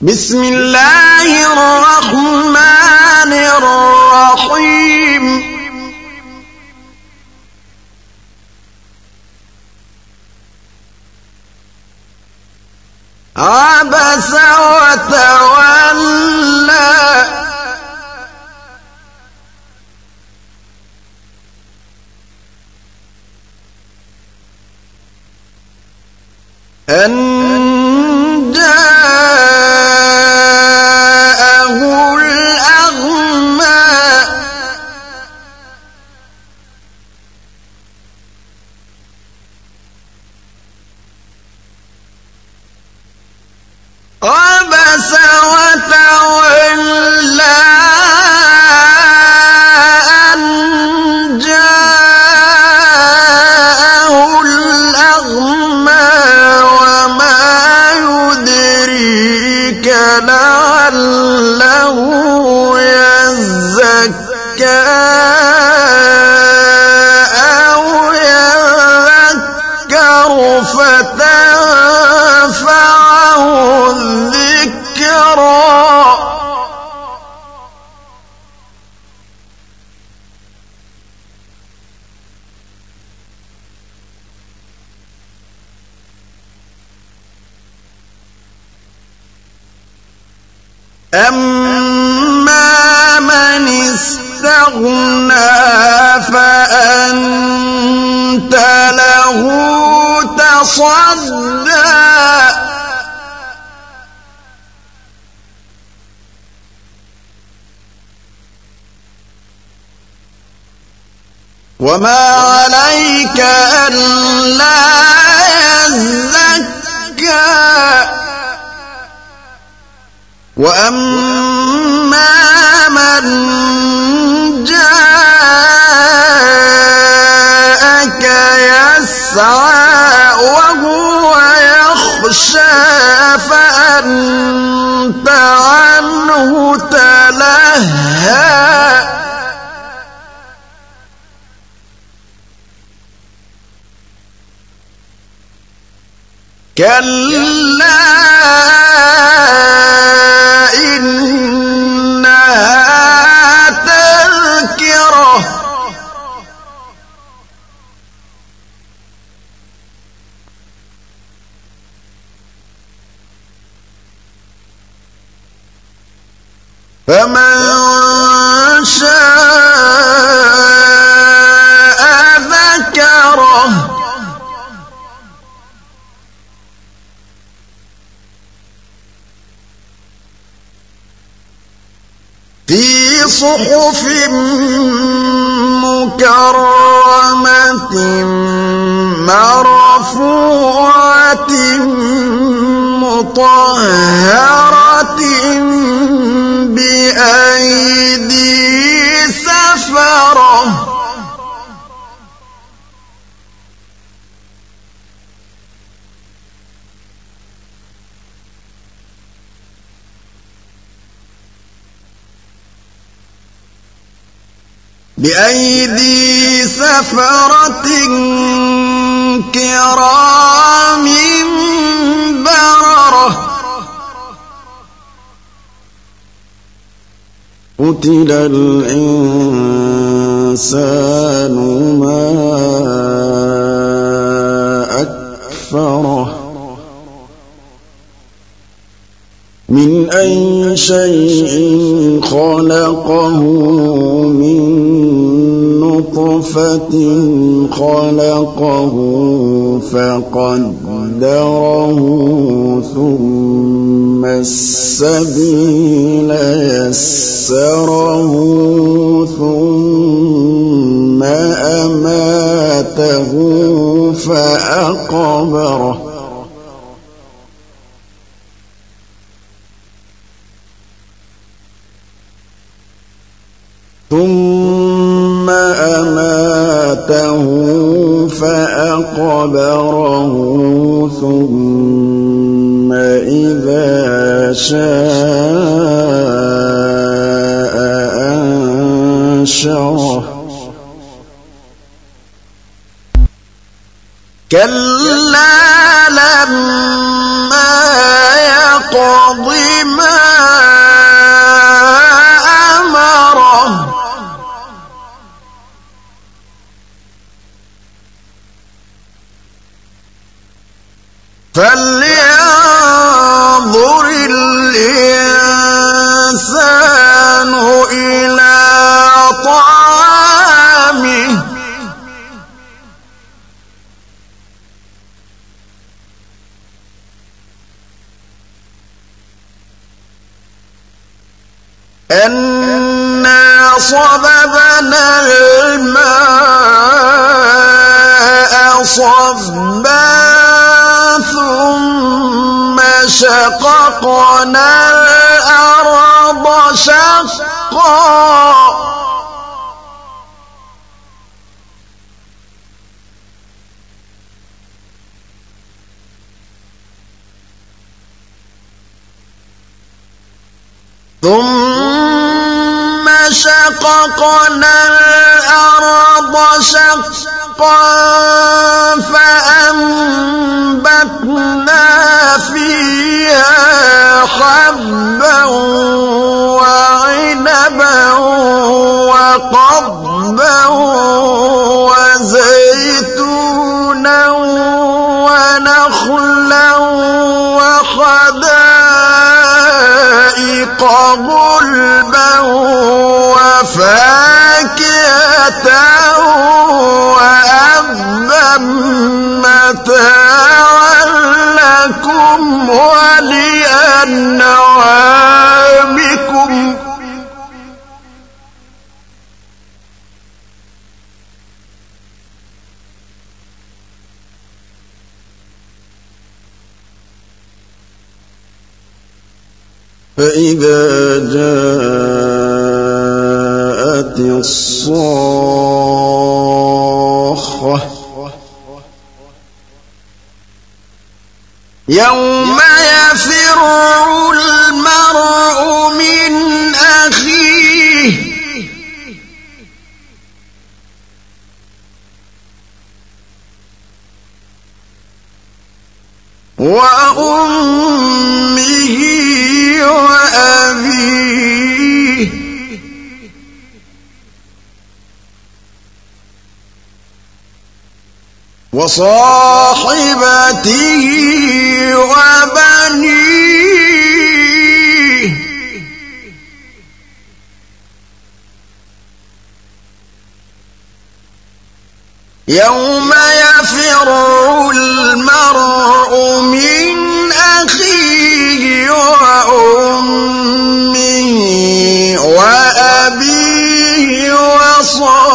بسم الله الرحمن الرحيم. عبس وتولى. أن أما من استغنى فأنت له تصدى. وما عليك ألا يزكى وأما من جاءك يسعى وهو يخشى فأنت عنه تلهى كلا فمن شاء ذكره في صحف مكرمة مرفوعة مطهرة بأيدي سفرة. بأيدي سفرة كرام قتل الإنسان ما أكفره من أي شيء خلقه من نطفة خلقه فقدره ثم السبيل يسره ثم أماته فأقبره. ثم أماته فأقبره ثم إذا شاء أنشره كلا لما يقض فلينظر الإنسان إلى طعامه. أنا صببنا الماء صبا شققنا الأرض شقا. ثم شققنا الأرض شقا. فأنبتنا حبا وعنبا وقضبا وزيتونا ونخلا وحدائق غلبا وفاكهة وأبا متاعا لكم ولأنعامكم فإذا جاءت الصاخة يوم يفر المرء من أخيه. وأمه وأبيه. وصاحبته وبنيه. يوم يفر المرء من أخيه وأمه وأبيه وصاحبته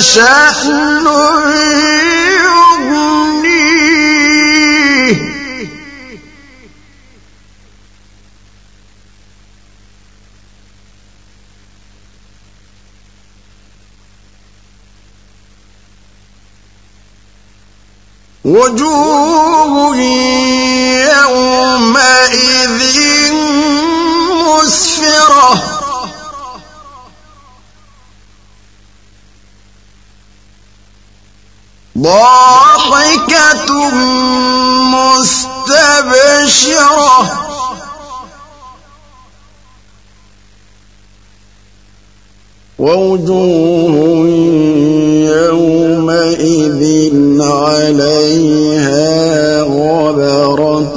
شأن يغنيه وجوه ضاحكة مستبشرة. ووجوه يومئذ عليها غبرة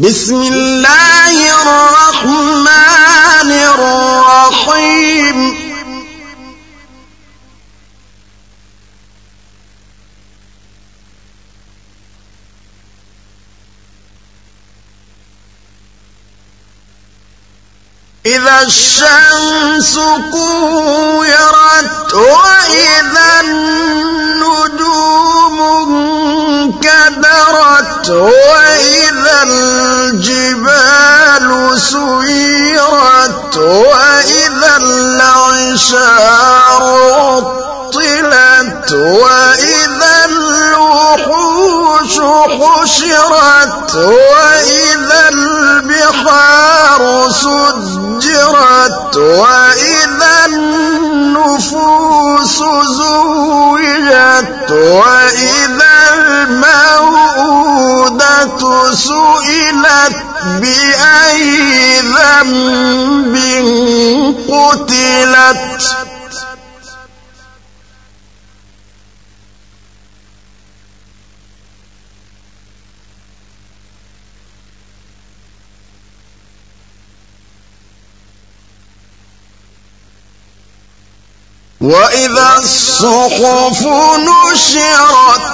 بسم الله الرحمن الرحيم. إذا الشمس كورت وإذا النجوم انكدرت وإذا الجبال سيرت وإذا العشار عطلت وإذا الوحوش حشرت وإذا البحار سجرت وإذا النفوس زوجت وإذا الموءودة سئلت بأي ذنب قتلت وإذا الصحف نشرت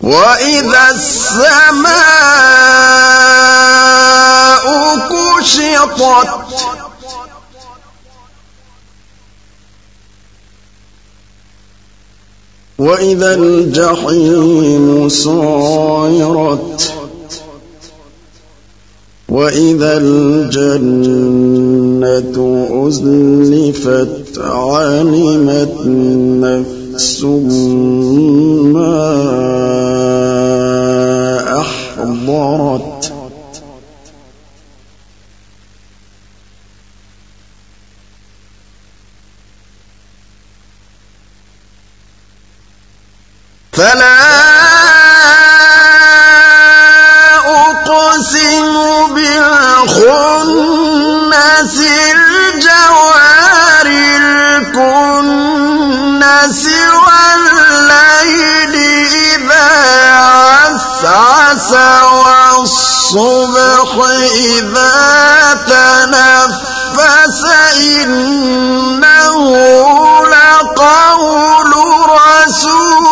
وإذا السماء كشطت وإذا الجحيم صيرت وإذا الجنة أزلفت علمت نفس ما أحضرت الخنس الجوار الكنس والليل إذا عسعس والصبح إذا تنفس إنه لقول رسول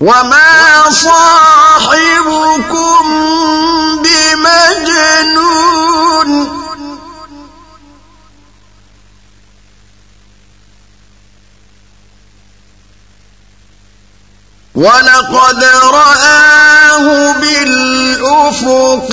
وما صاحبكم بمجنون. ولقد رآه بالأفق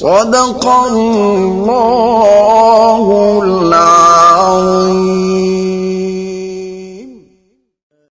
صدق الله